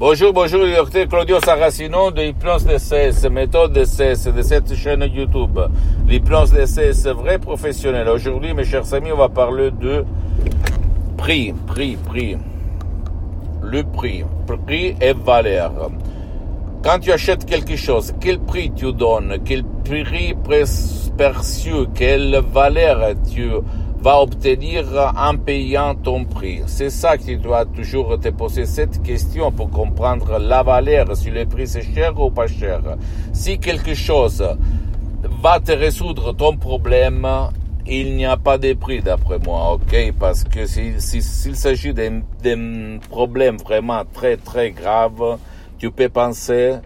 Bonjour, bonjour, le docteur Claudio Saracino de Hypnose DCS, méthode DCS de cette chaîne YouTube. L'hypnose DCS vrai professionnel. Aujourd'hui, mes chers amis, on va parler de prix, prix, prix. Le prix, prix et valeur. Quand tu achètes quelque chose, quel prix tu donnes, quel prix perçu, quelle valeur tu obtenir en payant ton prix. C'est ça que tu dois toujours te poser cette question pour comprendre la valeur, si le prix c'est cher ou pas cher. Si quelque chose va te résoudre ton problème, il n'y a pas de prix d'après moi, ok? Parce que s'il si, s'agit d'un problème vraiment très très grave, tu peux penser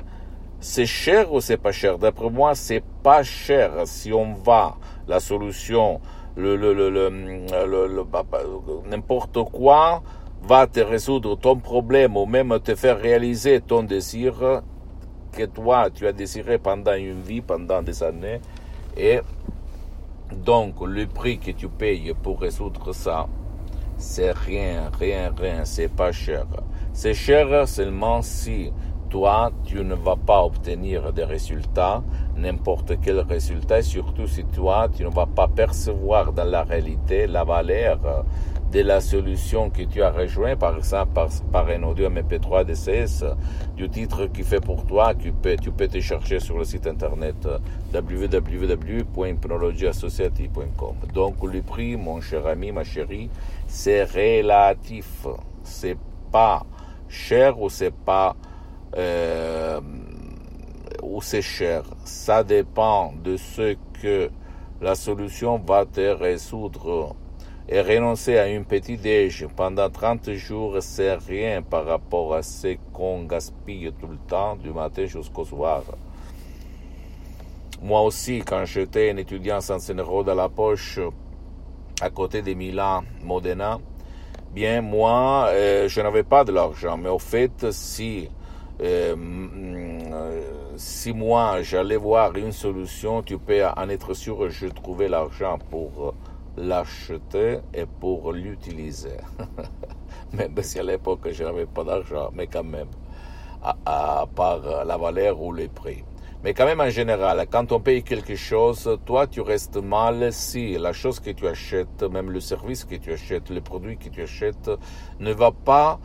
c'est cher ou c'est pas cher? D'après moi, c'est pas cher si on va la solution le, le, le, le bah, bah, n'importe quoi va te résoudre ton problème ou même te faire réaliser ton désir que toi tu as désiré pendant une vie, pendant des années. Et donc le prix que tu payes pour résoudre ça, c'est rien, rien, rien, c'est pas cher. C'est cher seulement si toi, tu ne vas pas obtenir des résultats, n'importe quel résultat, et surtout si toi, tu ne vas pas percevoir dans la réalité la valeur de la solution que tu as rejoint, par exemple par, par un audio MP3 DCS, du titre qui fait pour toi, tu peux, tu peux te chercher sur le site internet www.hypnologieassociative.com. Donc le prix, mon cher ami, ma chérie, c'est relatif. C'est pas cher ou c'est pas euh, ou c'est cher. Ça dépend de ce que la solution va te résoudre. Et renoncer à une petite déj pendant 30 jours, c'est rien par rapport à ce qu'on gaspille tout le temps, du matin jusqu'au soir. Moi aussi, quand j'étais un étudiant sans euros dans la poche, à côté de Milan, Modena, bien, moi, euh, je n'avais pas de l'argent. Mais au fait, si euh, si moi j'allais voir une solution, tu peux en être sûr, je trouvais l'argent pour l'acheter et pour l'utiliser. même si à l'époque je n'avais pas d'argent, mais quand même, à, part la valeur ou le prix. Mais quand même en général, quand on paye quelque chose, toi tu restes mal si la chose que tu achètes, même le service que tu achètes, le produit que tu achètes, ne va pas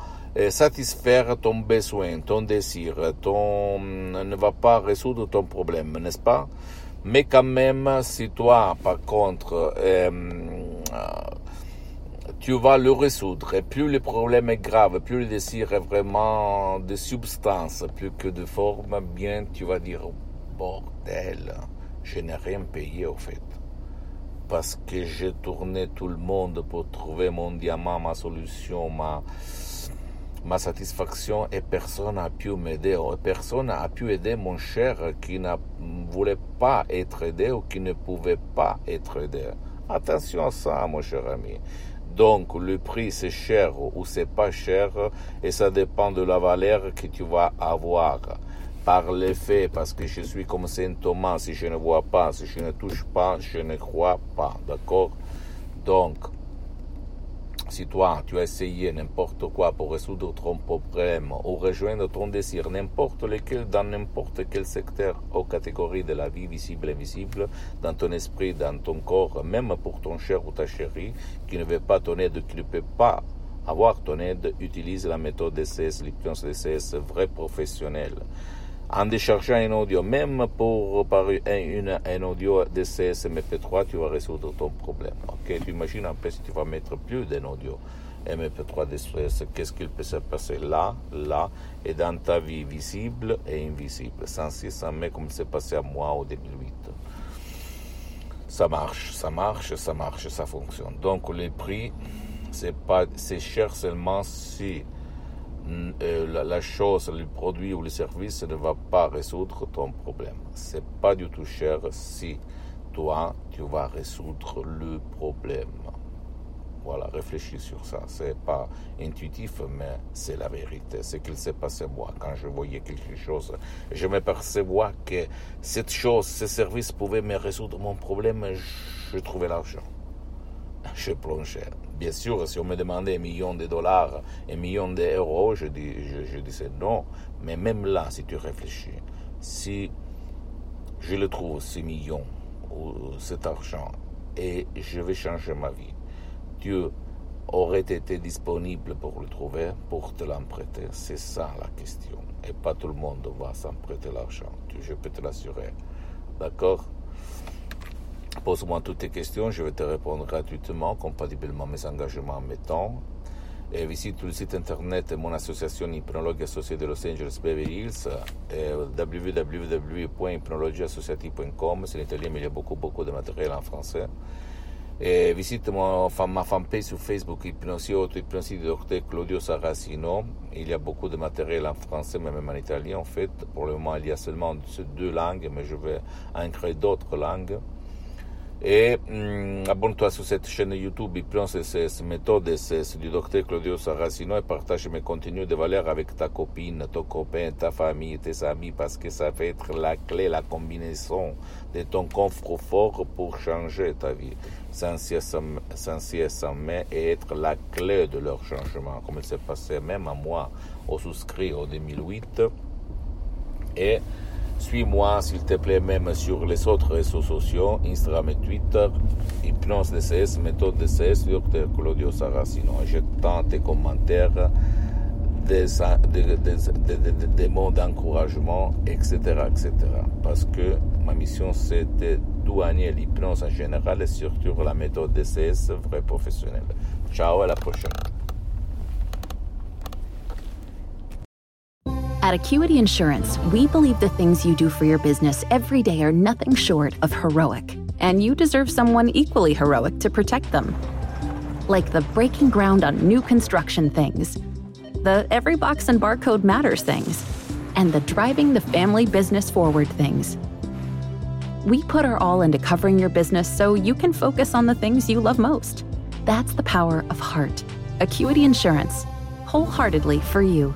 satisfaire ton besoin, ton désir, ton, ne va pas résoudre ton problème, n'est-ce pas? Mais quand même, si toi, par contre, euh, tu vas le résoudre, et plus le problème est grave, plus le désir est vraiment de substance, plus que de forme, bien tu vas dire, bordel, je n'ai rien payé au fait. Parce que j'ai tourné tout le monde pour trouver mon diamant, ma solution, ma, ma satisfaction et personne n'a pu m'aider. Personne n'a pu aider mon cher qui ne voulait pas être aidé ou qui ne pouvait pas être aidé. Attention à ça, mon cher ami. Donc, le prix, c'est cher ou c'est pas cher et ça dépend de la valeur que tu vas avoir par l'effet, parce que je suis comme Saint Thomas, si je ne vois pas, si je ne touche pas, je ne crois pas. D'accord? Donc, si toi, tu as essayé n'importe quoi pour résoudre ton problème ou rejoindre ton désir, n'importe lequel, dans n'importe quel secteur ou catégorie de la vie visible et invisible, dans ton esprit, dans ton corps, même pour ton cher ou ta chérie, qui ne veut pas ton aide, qui ne peut pas avoir ton aide, utilise la méthode DCS, l'hypnose DCS vrai professionnel en déchargeant un audio, même pour par un, un audio DCS MP3, tu vas résoudre ton problème. Ok, tu imagines après si tu vas mettre plus d'un audio MP3 DCS, qu'est-ce qu'il peut se passer là, là, et dans ta vie visible et invisible, sans sans mais comme c'est passé à moi en 2008. Ça marche, ça marche, ça marche, ça fonctionne. Donc les prix, C'est pas, c'est cher seulement si la, la, chose, le produit ou le service ne va pas résoudre ton problème. C'est pas du tout cher si toi, tu vas résoudre le problème. Voilà, réfléchis sur ça. C'est pas intuitif, mais c'est la vérité. C'est qu'il s'est passé moi. Quand je voyais quelque chose, je me percevais que cette chose, ce service pouvait me résoudre mon problème. Je trouvais l'argent. Je plongeais. Bien sûr, si on me demandait un million de dollars, un million d'euros, je, je, disais non. Mais même là, si tu réfléchis, si je le trouve, ces millions ou cet argent, et je vais changer ma vie, Dieu aurait été disponible pour le trouver, pour te l'emprêter C'est ça la question. Et pas tout le monde va s'emprêter l'argent. Je peux te l'assurer. D'accord? Pose-moi toutes tes questions, je vais te répondre gratuitement, compatiblement mes engagements en mes temps. Visite le site internet de mon association Hypnologue Associée de Los Angeles Beverly Hills, www.hypnologieassociative.com. C'est en italien, mais il y a beaucoup, beaucoup de matériel en français. Visite mon, ma fanpage sur Facebook, Hypnosie Auto, Hypnosie docteur Claudio Saracino. Il y a beaucoup de matériel en français, mais même en italien en fait. Pour le moment, il y a seulement deux langues, mais je vais en créer d'autres langues. Et hum, abonne-toi sur cette chaîne YouTube Hypnose méthode du docteur Claudio Saracino et partage mes contenus de valeur avec ta copine, ton copain, ta famille, tes amis parce que ça fait être la clé, la combinaison de ton confort pour changer ta vie. Sans cesse et être la clé de leur changement. Comme il s'est passé même à moi au souscrit en 2008 et suis-moi, s'il te plaît, même sur les autres réseaux sociaux, Instagram et Twitter, Hypnose DCS, méthode DCS, Dr Claudio Saracino. J'attends tes commentaires, des, mots d'encouragement, etc., etc. Parce que ma mission, c'est de douanier l'hypnose en général et surtout la méthode DCS vrai professionnelle. Ciao, à la prochaine. At Acuity Insurance, we believe the things you do for your business every day are nothing short of heroic, and you deserve someone equally heroic to protect them. Like the breaking ground on new construction things, the every box and barcode matters things, and the driving the family business forward things. We put our all into covering your business so you can focus on the things you love most. That's the power of heart. Acuity Insurance, wholeheartedly for you.